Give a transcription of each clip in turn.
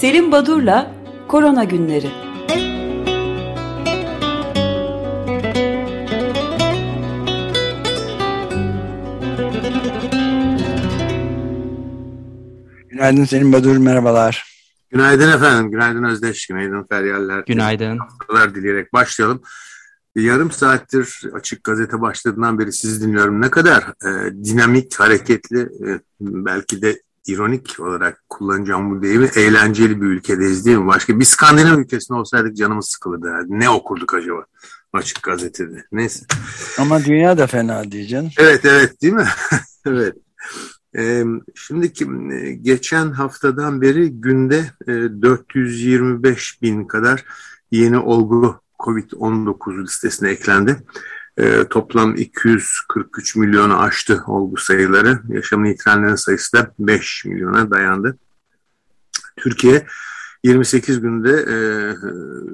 Selim Badur'la Korona Günleri. Günaydın Selim Badur, merhabalar. Günaydın efendim, günaydın Özdeş, günaydın Feryaller. Günaydın. Haftalar dileyerek başlayalım. Yarım saattir Açık Gazete başladığından beri sizi dinliyorum. Ne kadar e, dinamik, hareketli, e, belki de ironik olarak kullanacağım bu deyimi eğlenceli bir ülkedeyiz değil mi? Başka bir Skandinav ülkesinde olsaydık canımız sıkılırdı. Yani. Ne okurduk acaba Açık Gazete'de? Neyse. Ama dünya da fena diyeceksin. Evet, evet değil mi? evet. Ee, şimdiki geçen haftadan beri günde e, 425 bin kadar yeni olgu COVID-19 listesine eklendi. E, toplam 243 milyonu aştı olgu sayıları. Yaşamını yitirenlerin sayısı da 5 milyona dayandı. Türkiye 28 günde e,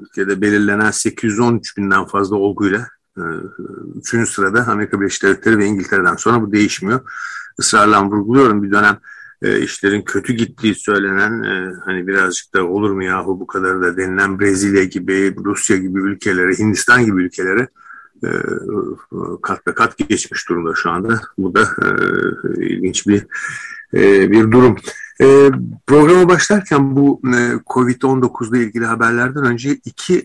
ülkede belirlenen 813 binden fazla olguyla e, 3. sırada Amerika Birleşik Devletleri ve İngiltere'den sonra bu değişmiyor. Israrla vurguluyorum bir dönem e, işlerin kötü gittiği söylenen e, hani birazcık da olur mu yahu bu kadar da denilen Brezilya gibi, Rusya gibi ülkelere, Hindistan gibi ülkelere e, kat be kat geçmiş durumda şu anda. Bu da e, ilginç bir e, bir durum. Programa başlarken bu e, Covid-19 ile ilgili haberlerden önce iki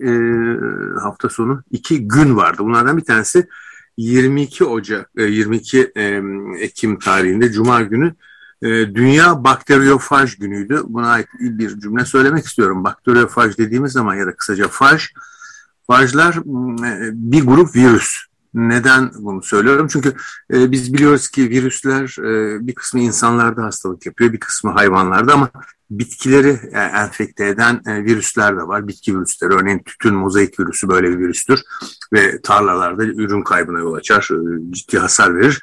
hafta sonu iki gün vardı. Bunlardan bir tanesi 22 Ocak, 22 e, Ekim tarihinde Cuma günü Dünya Bakteriyofaj günüydü. Buna ait bir cümle söylemek istiyorum. Bakteriyofaj dediğimiz zaman ya da kısaca faj, fajlar e, bir grup virüs. Neden bunu söylüyorum? Çünkü biz biliyoruz ki virüsler bir kısmı insanlarda hastalık yapıyor, bir kısmı hayvanlarda ama bitkileri enfekte eden virüsler de var. Bitki virüsleri, örneğin tütün mozaik virüsü böyle bir virüstür ve tarlalarda ürün kaybına yol açar, ciddi hasar verir.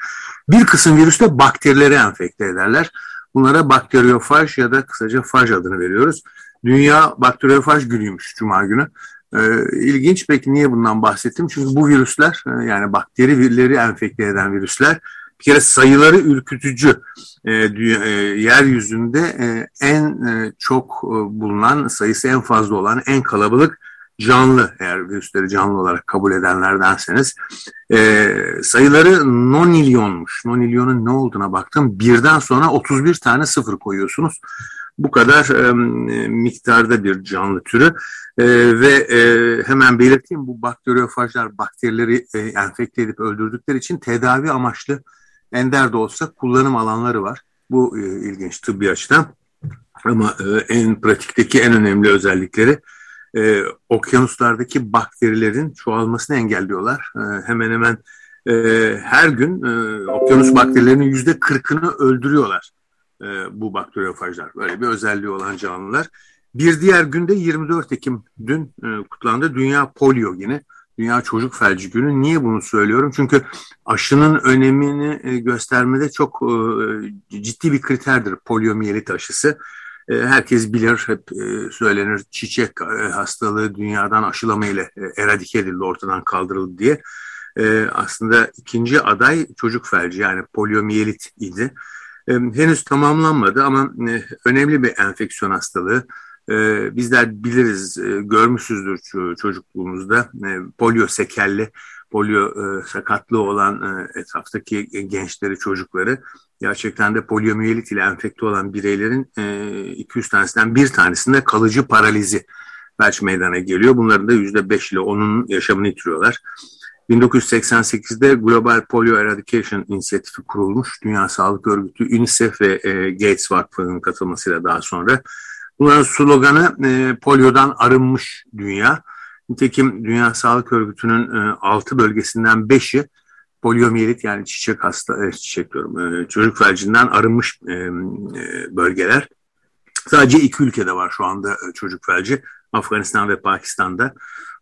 Bir kısım virüs de bakterileri enfekte ederler. Bunlara bakteriyofaj ya da kısaca faj adını veriyoruz. Dünya bakteriyofaj günüymüş Cuma günü. Ee, ilginç peki niye bundan bahsettim? Çünkü bu virüsler yani bakteri virüleri enfekte eden virüsler bir kere sayıları ürkütücü. E, e, yeryüzünde e, en e, çok e, bulunan, sayısı en fazla olan, en kalabalık canlı eğer virüsleri canlı olarak kabul edenlerdenseniz e, sayıları nonilyonmuş. Nonilyonun ne olduğuna baktım. Birden sonra 31 tane sıfır koyuyorsunuz. Bu kadar e, miktarda bir canlı türü e, ve e, hemen belirteyim bu bakteriyofajlar bakterileri e, enfekte edip öldürdükleri için tedavi amaçlı ender de olsa kullanım alanları var. Bu e, ilginç tıbbi açıdan ama e, en pratikteki en önemli özellikleri e, okyanuslardaki bakterilerin çoğalmasını engelliyorlar. E, hemen hemen e, her gün e, okyanus bakterilerinin yüzde kırkını öldürüyorlar e, bu bakteriyofajlar. Böyle bir özelliği olan canlılar. Bir diğer günde 24 Ekim dün e, kutlandı Dünya Polio Günü. Dünya Çocuk Felci Günü. Niye bunu söylüyorum? Çünkü aşının önemini e, göstermede çok e, ciddi bir kriterdir poliomiyelit aşısı. E, herkes bilir, hep e, söylenir çiçek e, hastalığı dünyadan aşılama ile eradike edildi, ortadan kaldırıldı diye. Aslında ikinci aday çocuk felci yani poliomiyelit idi. Henüz tamamlanmadı ama önemli bir enfeksiyon hastalığı. Bizler biliriz, görmüşüzdür çocukluğumuzda polio sekelli, polio sakatlığı olan etraftaki gençleri, çocukları gerçekten de poliomiyelit ile enfekte olan bireylerin e, 200 tanesinden bir tanesinde kalıcı paralizi felç meydana geliyor. Bunların da %5 ile onun yaşamını yitiriyorlar. 1988'de Global Polio Eradication İnisiyatifi kurulmuş. Dünya Sağlık Örgütü, UNICEF ve e, Gates Vakfı'nın katılmasıyla daha sonra. Bunların sloganı e, poliodan arınmış dünya. Nitekim Dünya Sağlık Örgütü'nün e, 6 bölgesinden 5'i poliomiyelit yani çiçek hasta e, çiçek diyorum e, çocuk felcinden arınmış e, bölgeler. Sadece iki ülkede var şu anda çocuk felci. Afganistan ve Pakistan'da.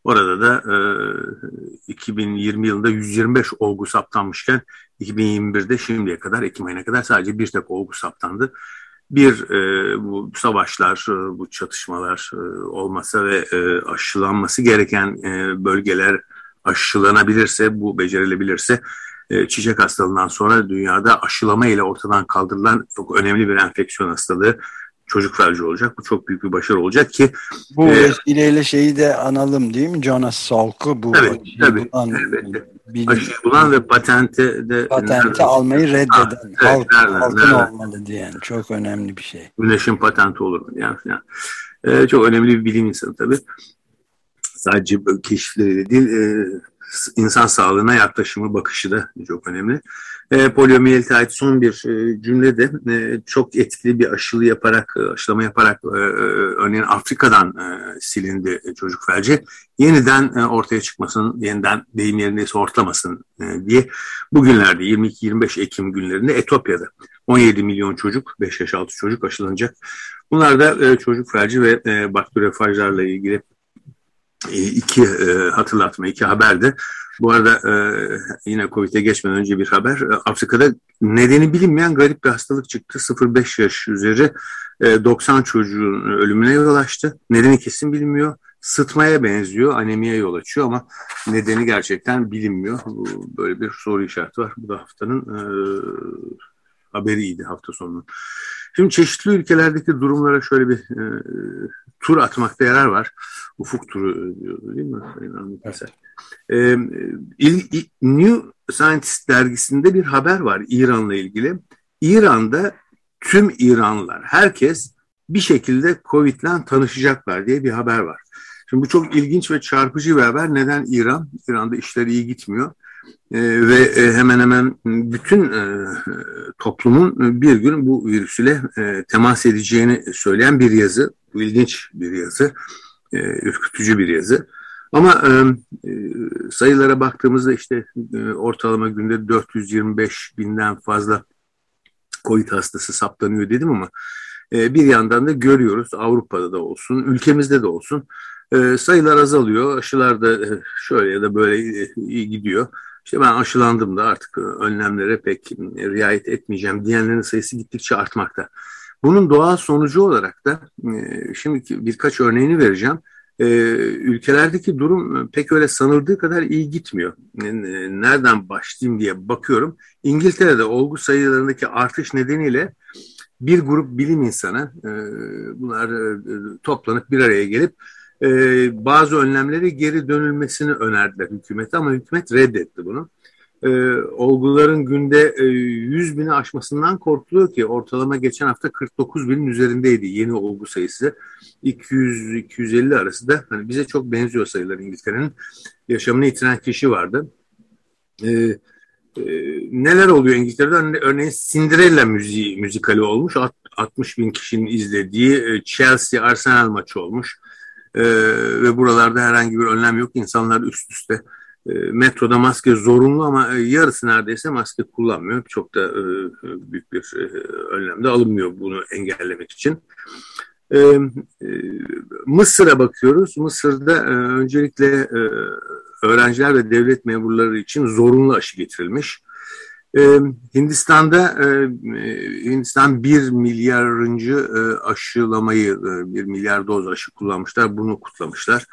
Orada da 2020 yılında 125 olgu saptanmışken 2021'de şimdiye kadar Ekim ayına kadar sadece bir tek olgu saptandı. Bir bu savaşlar, bu çatışmalar olmasa ve aşılanması gereken bölgeler aşılanabilirse, bu becerilebilirse e, çiçek hastalığından sonra dünyada aşılama ile ortadan kaldırılan çok önemli bir enfeksiyon hastalığı çocuk felci olacak. Bu çok büyük bir başarı olacak ki. Bu e, vesileyle şeyi de analım değil mi? Jonas Salk'ı bu evet, tabii, bulan, elbette. Bilim, aşıyı bulan ve patente de patente almayı reddeden ha, evet, halk, nereden, halkın nereden? olmalı diyen çok önemli bir şey. Güneşin patenti olur mu? Yani, yani. Ee, çok önemli bir bilim insanı tabii. Sadece keşifleriyle değil, e, insan sağlığına yaklaşımı, bakışı da çok önemli. E, poliyomiyelite ait son bir e, cümlede e, çok etkili bir aşılı yaparak, e, aşılama yaparak e, e, örneğin Afrika'dan e, silindi çocuk felci. Yeniden e, ortaya çıkmasın, yeniden deyim yerindeyse ortlamasın e, diye bugünlerde 22-25 Ekim günlerinde Etopya'da 17 milyon çocuk, 5 yaş altı çocuk aşılanacak. Bunlar da e, çocuk felci ve e, bakteriyofajlarla ilgili iki e, hatırlatma, iki haber de. Bu arada e, yine Covid'e geçmeden önce bir haber. E, Afrika'da nedeni bilinmeyen garip bir hastalık çıktı. 0-5 yaş üzeri e, 90 çocuğun ölümüne yol açtı. Nedeni kesin bilinmiyor. Sıtmaya benziyor, anemiye yol açıyor ama nedeni gerçekten bilinmiyor. Böyle bir soru işareti var. Bu da haftanın e, haberiydi hafta sonu. Şimdi çeşitli ülkelerdeki durumlara şöyle bir e, tur atmakta yarar var. Ufuk turu değil mi? Evet. E, New Scientist dergisinde bir haber var İran'la ilgili. İran'da tüm İranlılar, herkes bir şekilde Covid'le tanışacaklar diye bir haber var. Şimdi bu çok ilginç ve çarpıcı bir haber. Neden İran? İran'da işler iyi gitmiyor. E, ve e, hemen hemen bütün e, toplumun bir gün bu virüs ile e, temas edeceğini söyleyen bir yazı. İlginç bir yazı, e, ürkütücü bir yazı. Ama sayılara baktığımızda işte ortalama günde 425 binden fazla COVID hastası saptanıyor dedim ama bir yandan da görüyoruz Avrupa'da da olsun, ülkemizde de olsun sayılar azalıyor. Aşılar da şöyle ya da böyle iyi gidiyor. İşte ben aşılandım da artık önlemlere pek riayet etmeyeceğim diyenlerin sayısı gittikçe artmakta. Bunun doğal sonucu olarak da e, şimdi birkaç örneğini vereceğim. E, ülkelerdeki durum pek öyle sanıldığı kadar iyi gitmiyor. E, nereden başlayayım diye bakıyorum. İngiltere'de olgu sayılarındaki artış nedeniyle bir grup bilim insanı bunlar toplanıp bir araya gelip bazı önlemleri geri dönülmesini önerdiler hükümete ama hükümet reddetti bunu e, olguların günde e, 100 bini aşmasından korkuluyor ki ortalama geçen hafta 49 binin üzerindeydi yeni olgu sayısı. 200-250 arası da hani bize çok benziyor sayılar İngiltere'nin yaşamını yitiren kişi vardı. E, e, neler oluyor İngiltere'de? Örneğin Cinderella müziği, müzikali olmuş. 60 bin kişinin izlediği e, Chelsea Arsenal maçı olmuş. E, ve buralarda herhangi bir önlem yok. İnsanlar üst üste e, metroda maske zorunlu ama e, yarısı neredeyse maske kullanmıyor. Çok da e, büyük bir önlem de alınmıyor bunu engellemek için. Mısır'a bakıyoruz. Mısır'da öncelikle öğrenciler ve devlet memurları için zorunlu aşı getirilmiş. Ee, Hindistan'da e, Hindistan bir milyarıncı e, aşılamayı, e, bir milyar doz aşı kullanmışlar. Bunu kutlamışlar.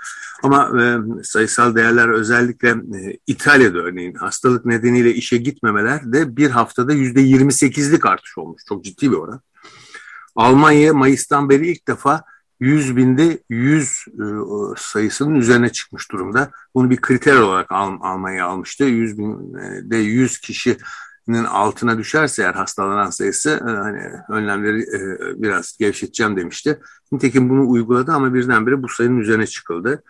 Ama e, sayısal değerler özellikle e, İtalya'da örneğin hastalık nedeniyle işe gitmemeler de bir haftada yüzde 28'lik artış olmuş. Çok ciddi bir oran. Almanya Mayıs'tan beri ilk defa 100 binde 100 e, sayısının üzerine çıkmış durumda. Bunu bir kriter olarak Al Almanya almıştı. 100 binde 100 kişi altına düşerse eğer hastalanan sayısı e, hani önlemleri e, biraz gevşeteceğim demişti. Nitekim bunu uyguladı ama birdenbire bu sayının üzerine çıkıldı.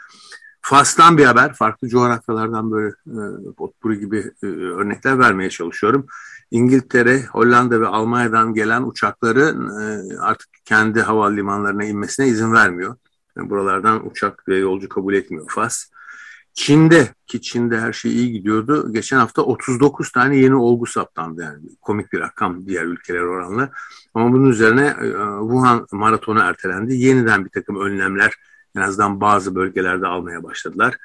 Fas'tan bir haber, farklı coğrafyalardan böyle e, potpuri gibi e, örnekler vermeye çalışıyorum. İngiltere, Hollanda ve Almanya'dan gelen uçakların artık kendi havalimanlarına inmesine izin vermiyor. Buralardan uçak ve yolcu kabul etmiyor Fas. Çin'de ki Çin'de her şey iyi gidiyordu. Geçen hafta 39 tane yeni olgu saptandı yani komik bir rakam diğer ülkeler oranla. Ama bunun üzerine e, Wuhan maratonu ertelendi. Yeniden bir takım önlemler en azından bazı bölgelerde almaya başladılar.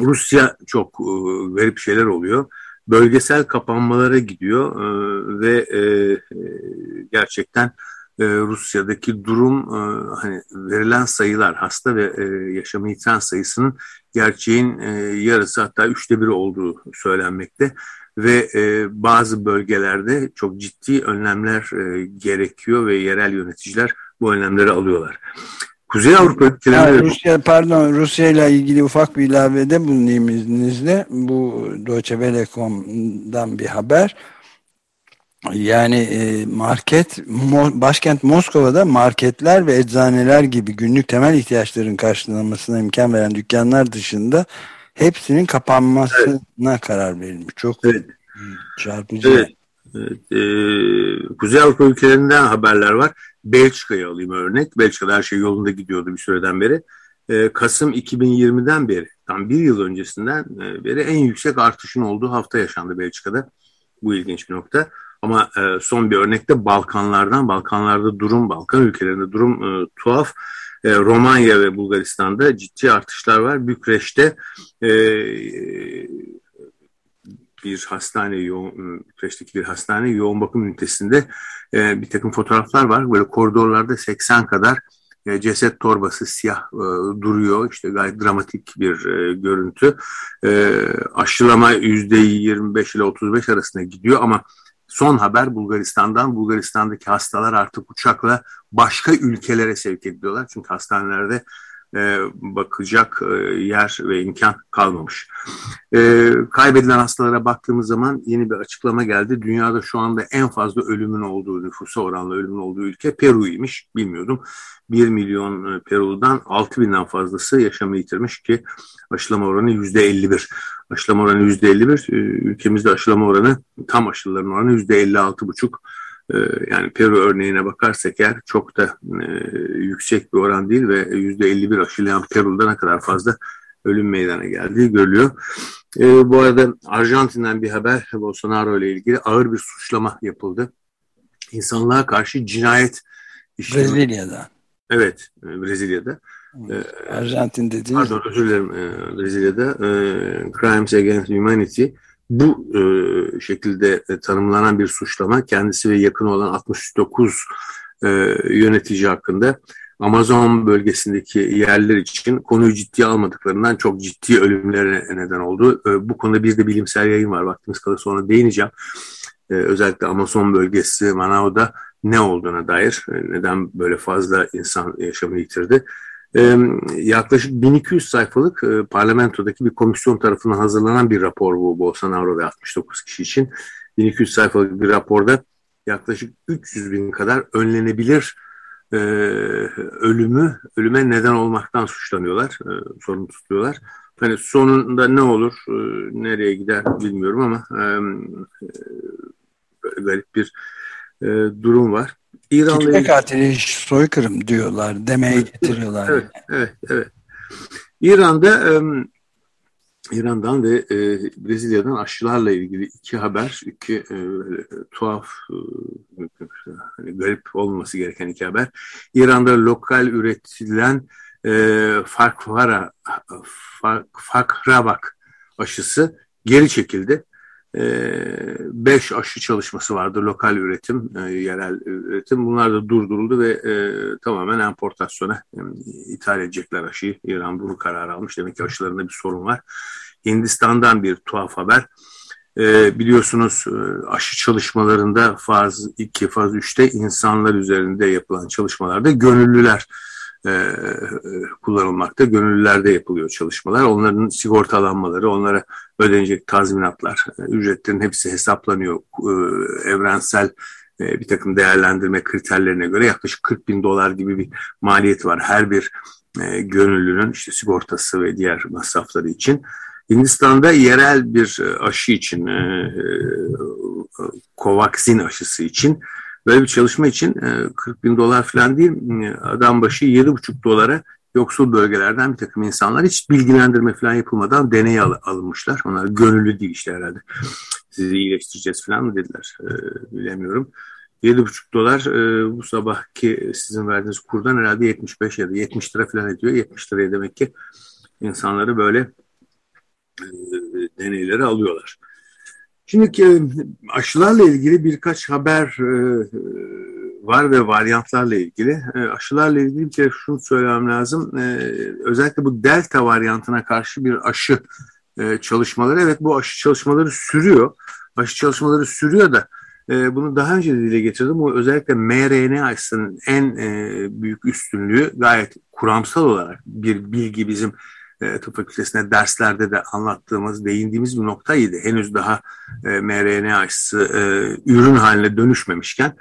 Rusya çok e, garip şeyler oluyor. Bölgesel kapanmalara gidiyor e, ve gerçekten Rusya'daki durum hani verilen sayılar hasta ve yaşamı yitiren sayısının gerçeğin e, yarısı hatta üçte biri olduğu söylenmekte ve e, bazı bölgelerde çok ciddi önlemler e, gerekiyor ve yerel yöneticiler bu önlemleri alıyorlar. Kuzey Avrupa ülkelerinde... Rusya, pardon Rusya ile ilgili ufak bir ilavede bulunayım izninizle. Bu Deutsche Welle.com'dan bir haber. Yani e, market, başkent Moskova'da marketler ve eczaneler gibi günlük temel ihtiyaçların karşılanmasına imkan veren dükkanlar dışında hepsinin kapanmasına evet. karar verilmiş. Çok evet. çarpıcı. Evet. Evet, e, Kuzey Avrupa ülkelerinden haberler var. Belçika'yı alayım örnek. Belçika'da her şey yolunda gidiyordu bir süreden beri. E, Kasım 2020'den beri, tam bir yıl öncesinden e, beri en yüksek artışın olduğu hafta yaşandı Belçika'da. Bu ilginç bir nokta. Ama e, son bir örnekte Balkanlardan, Balkanlarda durum, Balkan ülkelerinde durum e, tuhaf. E, Romanya ve Bulgaristan'da ciddi artışlar var. Bükreş'te e, bir hastane, yoğun, Bükreş'teki bir hastane yoğun bakım ünitesinde e, bir takım fotoğraflar var. Böyle koridorlarda 80 kadar e, ceset torbası siyah e, duruyor. İşte gayet dramatik bir e, görüntü. E, aşılama %25 ile 35 arasında gidiyor ama Son haber Bulgaristan'dan. Bulgaristan'daki hastalar artık uçakla başka ülkelere sevk ediliyorlar. Çünkü hastanelerde e, bakacak e, yer ve imkan kalmamış. E, kaybedilen hastalara baktığımız zaman yeni bir açıklama geldi. Dünyada şu anda en fazla ölümün olduğu, nüfusa oranla ölümün olduğu ülke Peru'ymiş. Bilmiyordum. 1 milyon Peru'dan 6 binden fazlası yaşamı yitirmiş ki aşılama oranı %51. Aşılama oranı %51. E, ülkemizde aşılama oranı tam aşıların oranı %56,5. E, yani Peru örneğine bakarsak eğer çok da yüksek bir oran değil ve %51 aşılayan Peru'da ne kadar fazla ölüm meydana geldiği görülüyor. bu arada Arjantin'den bir haber Bolsonaro ile ilgili ağır bir suçlama yapıldı. İnsanlığa karşı cinayet işlemi. Brezilya'da. Evet, Brezilya'da. Ee, Arjantin dediğiniz. Pardon özür dilerim e, Brezilya'da e, Crimes Against Humanity bu e, şekilde tanımlanan bir suçlama kendisi ve yakın olan 69 yönetici hakkında Amazon bölgesindeki yerler için konuyu ciddiye almadıklarından çok ciddi ölümlere neden oldu. Bu konuda bir de bilimsel yayın var. Vaktimiz kalırsa sonra değineceğim. Özellikle Amazon bölgesi Manaus'da ne olduğuna dair, neden böyle fazla insan yaşamını yitirdi yaklaşık 1200 sayfalık e, parlamentodaki bir komisyon tarafından hazırlanan bir rapor bu Bolsonaro ve 69 kişi için. 1200 sayfalık bir raporda yaklaşık 300 bin kadar önlenebilir e, ölümü, ölüme neden olmaktan suçlanıyorlar, e, sorumlu tutuyorlar. Hani sonunda ne olur, e, nereye gider bilmiyorum ama e, e, garip bir e, durum var. İran'la Kitle katili soykırım diyorlar, demeye getiriyorlar. Evet, evet, evet. İran'da İran'dan ve e, Brezilya'dan aşılarla ilgili iki haber, iki e, tuhaf, e, hani garip olması gereken iki haber. İran'da lokal üretilen e, Fakvara, Fak, Fakrabak aşısı geri çekildi. 5 ee, aşı çalışması vardı lokal üretim, e, yerel üretim. Bunlar da durduruldu ve e, tamamen importasyona ithal edecekler aşıyı. İran bunu karar almış. Demek ki aşılarında bir sorun var. Hindistan'dan bir tuhaf haber. E, biliyorsunuz e, aşı çalışmalarında faz 2, faz 3'te insanlar üzerinde yapılan çalışmalarda gönüllüler e, kullanılmakta. Gönüllülerde yapılıyor çalışmalar. Onların sigortalanmaları, onlara ödenecek tazminatlar, e, ücretlerin hepsi hesaplanıyor. E, evrensel e, bir takım değerlendirme kriterlerine göre yaklaşık 40 bin dolar gibi bir maliyet var. Her bir e, gönüllünün işte sigortası ve diğer masrafları için. Hindistan'da yerel bir e, aşı için, e, e, Covaxin aşısı için Böyle bir çalışma için 40 e, bin dolar falan değil, e, adam başı 7,5 dolara yoksul bölgelerden bir takım insanlar hiç bilgilendirme falan yapılmadan deney al alınmışlar. Onlar gönüllü değil işte herhalde. Sizi iyileştireceğiz falan mı dediler. Ee, bilemiyorum. 7,5 dolar e, bu sabahki sizin verdiğiniz kurdan herhalde 75 ya da 70 lira falan ediyor. 70 liraya demek ki insanları böyle e, deneyleri alıyorlar. Şimdi e, aşılarla ilgili birkaç haber e, var ve varyantlarla ilgili. E, aşılarla ilgili bir kere şunu söylemem lazım. Özellikle bu delta varyantına karşı bir aşı çalışmaları, evet bu aşı çalışmaları sürüyor. aşı çalışmaları sürüyor da e, bunu daha önce de dile getirdim. Bu özellikle mRNA aşısının en e, büyük üstünlüğü gayet kuramsal olarak bir bilgi bizim e, tıp fakültesinde derslerde de anlattığımız, değindiğimiz bir noktaydı. Henüz daha e, mRNA aşısı e, ürün haline dönüşmemişken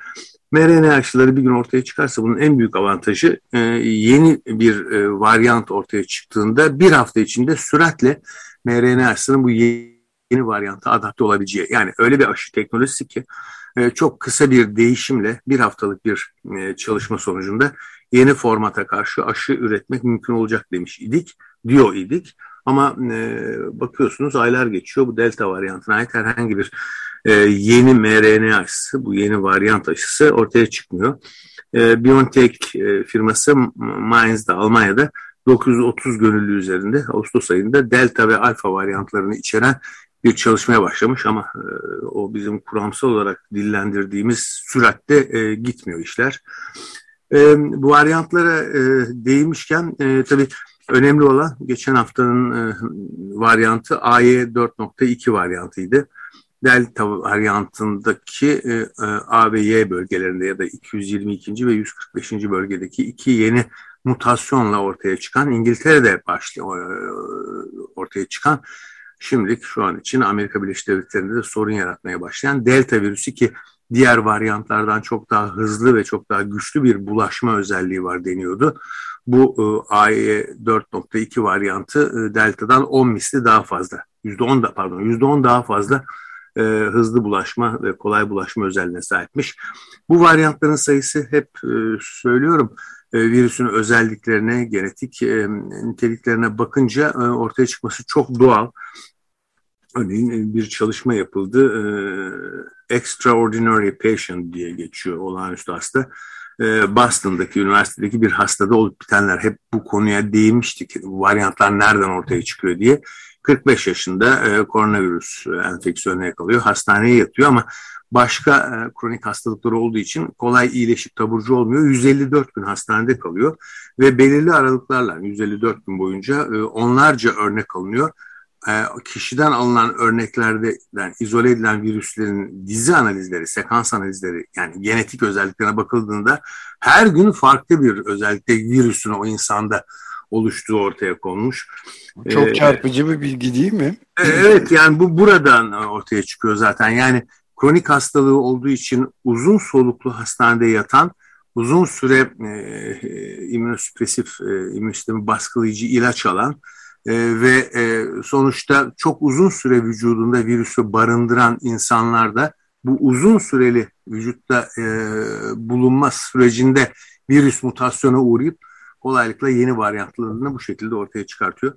mRNA aşıları bir gün ortaya çıkarsa bunun en büyük avantajı e, yeni bir e, varyant ortaya çıktığında bir hafta içinde süratle mRNA aşısının bu yeni varyanta adapte olabileceği. Yani öyle bir aşı teknolojisi ki e, çok kısa bir değişimle bir haftalık bir e, çalışma sonucunda yeni formata karşı aşı üretmek mümkün olacak demiş idik, diyor idik. Ama e, bakıyorsunuz aylar geçiyor bu delta varyantına ait herhangi bir e, yeni mRNA aşısı, bu yeni varyant aşısı ortaya çıkmıyor. E, BioNTech e, firması Mainz'da, Almanya'da 930 gönüllü üzerinde Ağustos ayında delta ve alfa varyantlarını içeren bir çalışmaya başlamış ama e, o bizim kuramsal olarak dillendirdiğimiz süratte e, gitmiyor işler. E, bu varyantlara e, değinmişken e, tabii önemli olan geçen haftanın e, varyantı AY 4.2 varyantıydı. Delta varyantındaki e, e, A ve Y bölgelerinde ya da 222. ve 145. bölgedeki iki yeni mutasyonla ortaya çıkan İngiltere'de başlıyor e, ortaya çıkan şimdilik şu an için Amerika Birleşik Devletleri'nde de sorun yaratmaya başlayan delta virüsü ki diğer varyantlardan çok daha hızlı ve çok daha güçlü bir bulaşma özelliği var deniyordu. Bu e, AE 4.2 varyantı e, delta'dan 10 misli daha fazla. %10 da pardon %10 daha fazla e, hızlı bulaşma ve kolay bulaşma özelliğine sahipmiş. Bu varyantların sayısı hep e, söylüyorum e, virüsün özelliklerine, genetik e, niteliklerine bakınca e, ortaya çıkması çok doğal. Örneğin bir çalışma yapıldı. Extraordinary Patient diye geçiyor olağanüstü hasta. Boston'daki, üniversitedeki bir hastada olup bitenler hep bu konuya değinmiştik. Varyantlar nereden ortaya çıkıyor diye. 45 yaşında koronavirüs enfeksiyonu yakalıyor. Hastaneye yatıyor ama başka e, kronik hastalıkları olduğu için kolay iyileşip taburcu olmuyor. 154 gün hastanede kalıyor ve belirli aralıklarla 154 gün boyunca e, onlarca örnek alınıyor. E, kişiden alınan örneklerden izole edilen virüslerin dizi analizleri, sekans analizleri yani genetik özelliklerine bakıldığında her gün farklı bir özellikle virüsün o insanda oluştuğu ortaya konmuş. Çok çarpıcı bir bilgi değil mi? Evet yani bu buradan ortaya çıkıyor zaten. Yani kronik hastalığı olduğu için uzun soluklu hastanede yatan, uzun süre e, e immünosüpresif, e, immün sistemi baskılayıcı ilaç alan e, ve e, sonuçta çok uzun süre vücudunda virüsü barındıran insanlarda bu uzun süreli vücutta e, bulunma sürecinde virüs mutasyona uğrayıp kolaylıkla yeni varyantlarını bu şekilde ortaya çıkartıyor.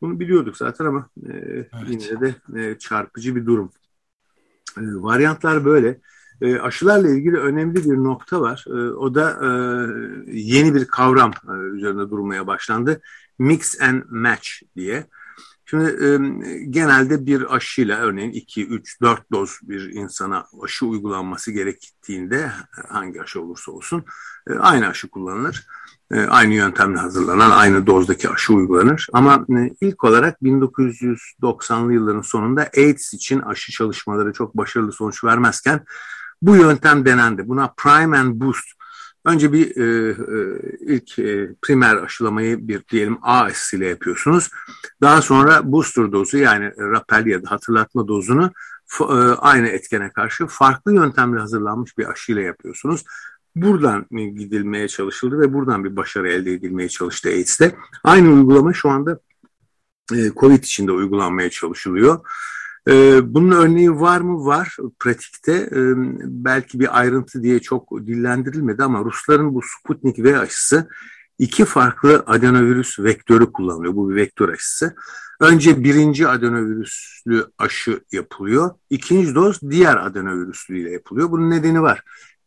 Bunu biliyorduk zaten ama e, evet. yine de e, çarpıcı bir durum. E, varyantlar böyle. E, aşılarla ilgili önemli bir nokta var. E, o da e, yeni bir kavram e, üzerinde durmaya başlandı. Mix and match diye. Şimdi e, genelde bir aşıyla örneğin 2, 3, 4 doz bir insana aşı uygulanması gerektiğinde hangi aşı olursa olsun e, aynı aşı kullanılır. E, aynı yöntemle hazırlanan aynı dozdaki aşı uygulanır. Ama e, ilk olarak 1990'lı yılların sonunda AIDS için aşı çalışmaları çok başarılı sonuç vermezken bu yöntem denendi. Buna prime and boost Önce bir e, e, ilk e, primer aşılamayı bir diyelim A aşısıyla yapıyorsunuz. Daha sonra booster dozu yani rapel ya da hatırlatma dozunu e, aynı etkene karşı farklı yöntemle hazırlanmış bir aşıyla yapıyorsunuz. Buradan gidilmeye çalışıldı ve buradan bir başarı elde edilmeye çalıştı AIDS'te. Aynı uygulama şu anda e, COVID içinde uygulanmaya çalışılıyor. E, bunun örneği var mı? Var pratikte. E, belki bir ayrıntı diye çok dillendirilmedi ama Rusların bu Sputnik V aşısı iki farklı adenovirüs vektörü kullanılıyor. Bu bir vektör aşısı. Önce birinci adenovirüslü aşı yapılıyor. İkinci doz diğer adenovirüslü ile yapılıyor. Bunun nedeni var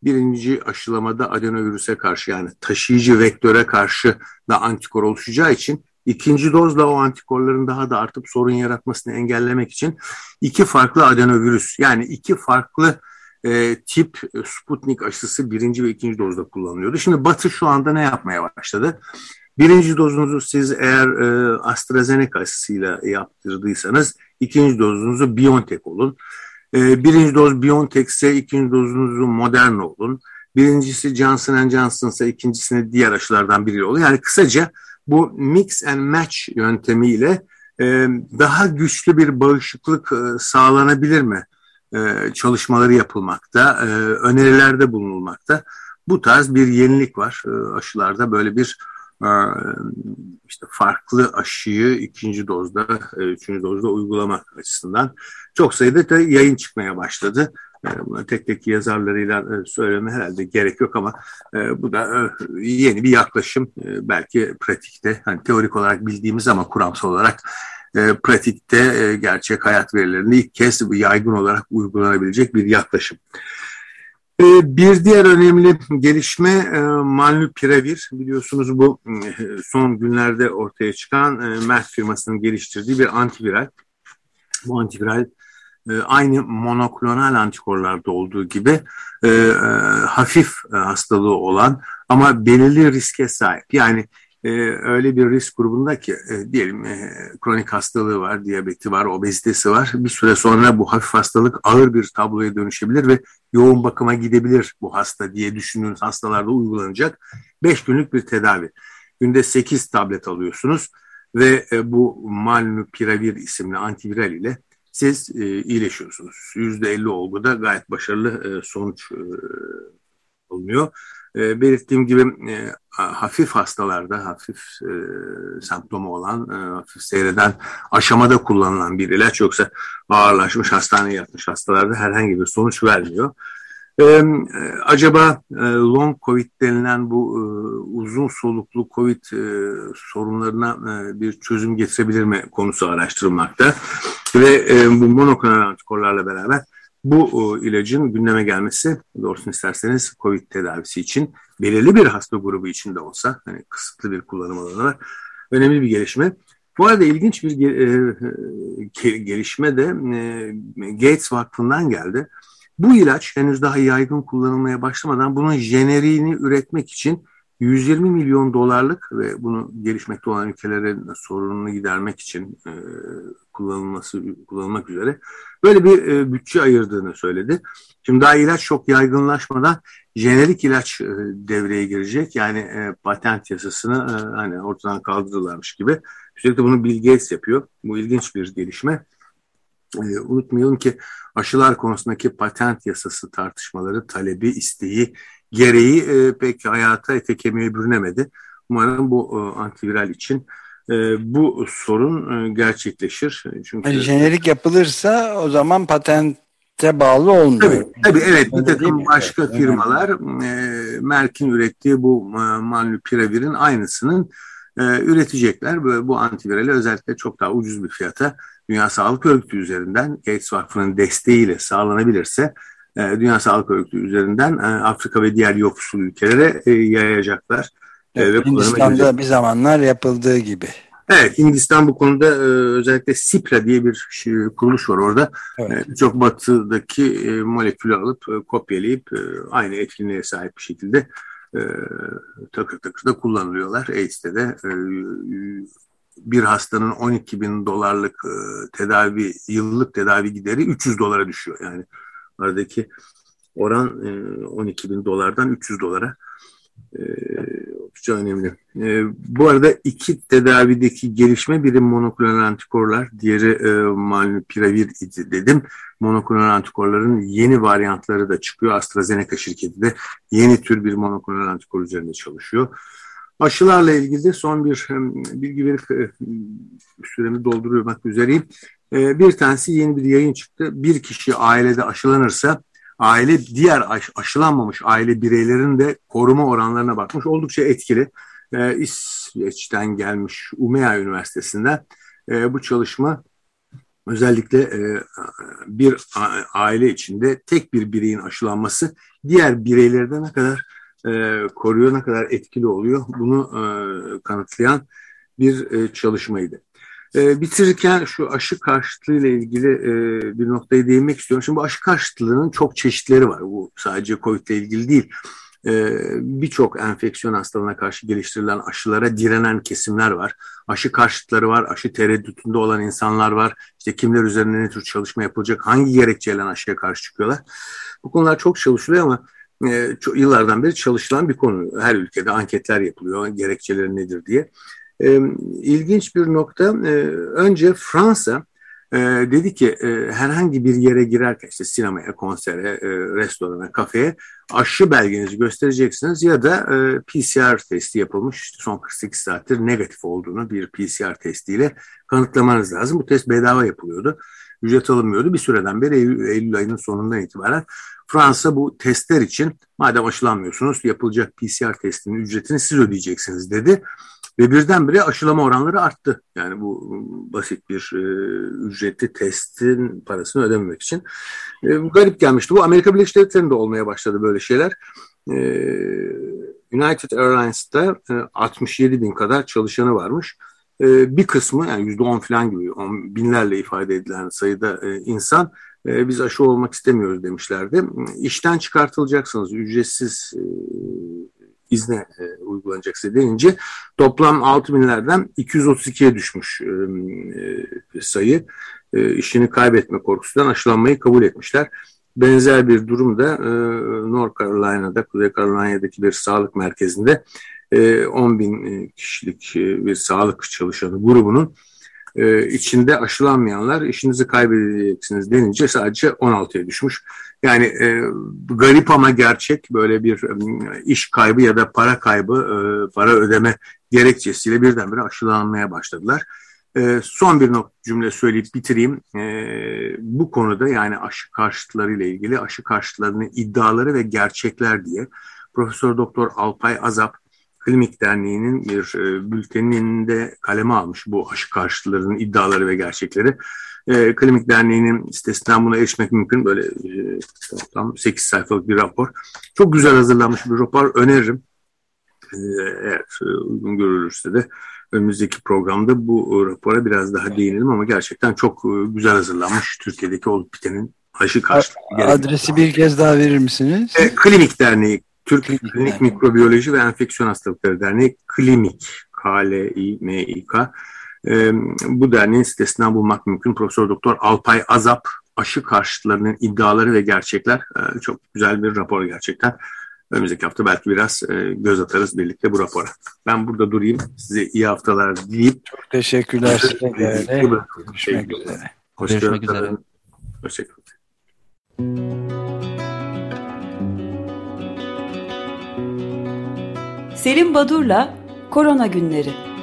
birinci aşılamada adenovirüse karşı yani taşıyıcı vektöre karşı da antikor oluşacağı için ikinci dozla o antikorların daha da artıp sorun yaratmasını engellemek için iki farklı adenovirüs yani iki farklı e, tip Sputnik aşısı birinci ve ikinci dozda kullanılıyordu. Şimdi Batı şu anda ne yapmaya başladı? Birinci dozunuzu siz eğer e, AstraZeneca aşısıyla yaptırdıysanız ikinci dozunuzu BioNTech olun. E, birinci doz BioNTech ise ikinci dozunuzu Moderna olun. Birincisi Johnson Johnson ise ikincisini diğer aşılardan biri oluyor. Yani kısaca bu mix and match yöntemiyle e, daha güçlü bir bağışıklık e, sağlanabilir mi? E, çalışmaları yapılmakta, önerilerde bulunulmakta. Bu tarz bir yenilik var aşılarda böyle bir işte farklı aşıyı ikinci dozda, üçüncü dozda uygulamak açısından çok sayıda da yayın çıkmaya başladı. Buna tek tek yazarlarıyla söyleme herhalde gerek yok ama bu da yeni bir yaklaşım. Belki pratikte hani teorik olarak bildiğimiz ama kuramsal olarak pratikte gerçek hayat verilerini ilk kez yaygın olarak uygulanabilecek bir yaklaşım. Bir diğer önemli gelişme Malnupiravir. Biliyorsunuz bu son günlerde ortaya çıkan Merck firmasının geliştirdiği bir antiviral. Bu antiviral e, aynı monoklonal antikorlarda olduğu gibi e, e, hafif e, hastalığı olan ama belirli riske sahip. Yani e, öyle bir risk grubunda ki e, diyelim e, kronik hastalığı var, diyabeti var, obezitesi var. Bir süre sonra bu hafif hastalık ağır bir tabloya dönüşebilir ve yoğun bakıma gidebilir bu hasta diye düşündüğünüz hastalarda uygulanacak 5 günlük bir tedavi. Günde 8 tablet alıyorsunuz ve bu Malnupiravir isimli antiviral ile siz e, iyileşiyorsunuz. %50 olguda gayet başarılı e, sonuç e, oluyor. E, belirttiğim gibi e, hafif hastalarda, hafif e, semptomu olan, e, hafif seyreden aşamada kullanılan bir ilaç yoksa ağırlaşmış hastaneye yatmış hastalarda herhangi bir sonuç vermiyor. Ee, acaba e, long covid denilen bu e, uzun soluklu covid e, sorunlarına e, bir çözüm getirebilir mi konusu araştırılmakta ve e, bu monoklonal antikorlarla beraber bu e, ilacın gündeme gelmesi doğrusunu isterseniz covid tedavisi için belirli bir hasta grubu için de olsa hani kısıtlı bir kullanım alanı var önemli bir gelişme. Bu arada ilginç bir e, gelişme de e, Gates Vakfı'ndan geldi. Bu ilaç henüz daha yaygın kullanılmaya başlamadan bunun jeneriğini üretmek için 120 milyon dolarlık ve bunu gelişmekte olan ülkelerin sorununu gidermek için e, kullanılması kullanılmak üzere böyle bir e, bütçe ayırdığını söyledi. Şimdi daha ilaç çok yaygınlaşmadan jenerik ilaç e, devreye girecek. Yani e, patent yasasını e, hani ortadan kaldırırlarmış gibi. Üstelik de bunu Bill Gates yapıyor. Bu ilginç bir gelişme. E, unutmayalım ki aşılar konusundaki patent yasası tartışmaları, talebi, isteği, gereği e, pek hayata ete kemiğe bürünemedi. Umarım bu e, antiviral için e, bu sorun e, gerçekleşir. Çünkü yani jenerik yapılırsa o zaman patente bağlı olmuyor. Tabii, tabii evet bir takım başka evet, firmalar e, Merck'in ürettiği bu e, Malnupiravir'in aynısının e, üretecekler. Böyle, bu antivirali özellikle çok daha ucuz bir fiyata Dünya Sağlık Örgütü üzerinden Gates Vakfı'nın desteğiyle sağlanabilirse e, Dünya Sağlık Örgütü üzerinden e, Afrika ve diğer yoksul ülkelere e, yayacaklar. Evet, Hindistan'da bir zamanlar yapıldığı gibi. Evet, Hindistan bu konuda özellikle SIPRA diye bir şey, kuruluş var orada. Evet. Birçok batıdaki molekülü alıp kopyalayıp aynı etkinliğe sahip bir şekilde takır takır da kullanılıyorlar. AIDS'te de bir hastanın 12 bin dolarlık e, tedavi, yıllık tedavi gideri 300 dolara düşüyor. Yani aradaki oran e, 12 bin dolardan 300 dolara e, oldukça önemli. E, bu arada iki tedavideki gelişme biri monoklonal antikorlar, diğeri e, malnupiravir idi dedim. Monoklonal antikorların yeni varyantları da çıkıyor. AstraZeneca şirketi de yeni tür bir monoklonal antikor üzerinde çalışıyor. Aşılarla ilgili son bir bilgi verip e, süremi doldurmak üzereyim. E, bir tanesi yeni bir yayın çıktı. Bir kişi ailede aşılanırsa aile diğer aş, aşılanmamış aile bireylerin de koruma oranlarına bakmış. Oldukça etkili. E, İsveç'ten gelmiş Umea Üniversitesi'nde bu çalışma özellikle bir aile içinde tek bir bireyin aşılanması diğer bireylerde ne kadar e, koruyor, ne kadar etkili oluyor bunu e, kanıtlayan bir e, çalışmaydı. E, bitirirken şu aşı karşıtlığı ile ilgili e, bir noktayı değinmek istiyorum. Şimdi bu aşı karşıtlığının çok çeşitleri var. Bu sadece COVID ile ilgili değil. e, birçok enfeksiyon hastalığına karşı geliştirilen aşılara direnen kesimler var. Aşı karşıtları var, aşı tereddütünde olan insanlar var. İşte kimler üzerinde ne tür çalışma yapılacak, hangi gerekçeyle aşıya karşı çıkıyorlar. Bu konular çok çalışılıyor ama e, yıllardan beri çalışılan bir konu. Her ülkede anketler yapılıyor, gerekçeleri nedir diye. E, ilginç bir nokta, e, önce Fransa e, dedi ki e, herhangi bir yere girerken işte sinemaya, konsere, e, restorana, kafeye aşı belgenizi göstereceksiniz ya da e, PCR testi yapılmış işte son 48 saattir negatif olduğunu bir PCR testiyle kanıtlamanız lazım. Bu test bedava yapılıyordu. Ücret alınmıyordu. Bir süreden beri Eylül, Eylül ayının sonundan itibaren Fransa bu testler için madem aşılanmıyorsunuz yapılacak PCR testinin ücretini siz ödeyeceksiniz dedi. Ve birdenbire aşılama oranları arttı. Yani bu basit bir e, ücretli testin parasını ödememek için. E, garip gelmişti. Bu Amerika Birleşik Devletleri'nde olmaya başladı böyle şeyler. E, United Airlines'ta e, 67 bin kadar çalışanı varmış. E, bir kısmı yani yüzde on falan gibi on binlerle ifade edilen sayıda e, insan e, biz aşı olmak istemiyoruz demişlerdi. İşten çıkartılacaksınız ücretsiz e, izne e, uygulanacak denince toplam 6 binlerden 232'ye düşmüş e, e, sayı. E, işini kaybetme korkusundan aşılanmayı kabul etmişler. Benzer bir durum da e, North Carolina'da, Kuzey Carolina'daki bir sağlık merkezinde e, 10 bin e, kişilik e, bir sağlık çalışanı grubunun e, içinde aşılanmayanlar işinizi kaybedeceksiniz denince sadece 16'ya düşmüş. Yani e, garip ama gerçek böyle bir e, iş kaybı ya da para kaybı, e, para ödeme gerekçesiyle birdenbire aşılanmaya başladılar. E, son bir not cümle söyleyip bitireyim. E, bu konuda yani aşı karşıtları ile ilgili aşı karşıtlarının iddiaları ve gerçekler diye Profesör Doktor Alpay Azap Klinik Derneği'nin bir e, bülteninde kaleme almış bu aşı karşıtlarının iddiaları ve gerçekleri. E, Klinik Derneği'nin sitesinden buna erişmek mümkün. Böyle e, tam 8 sayfalık bir rapor. Çok güzel hazırlanmış bir rapor. Öneririm. E, eğer e, uygun görülürse de önümüzdeki programda bu rapora biraz daha değinelim ama gerçekten çok e, güzel hazırlanmış Türkiye'deki olup bitenin aşı karşıtlığı. Adresi bir kez daha verir misiniz? E, Klinik Derneği Türk Klinik Mikrobiyoloji ve Enfeksiyon Hastalıkları Derneği Klimik, K-L-I-M-İ-K. E, bu derneğin sitesinden bulmak mümkün. Profesör Doktor Alpay Azap, aşı karşıtlarının iddiaları ve gerçekler. E, çok güzel bir rapor gerçekten. Önümüzdeki hafta belki biraz e, göz atarız birlikte bu rapora. Ben burada durayım. Size iyi haftalar deyip. Çok teşekkürler. Görüşmek üzere. Görüşmek üzere. Hoşçakalın. Selim Badur'la Korona Günleri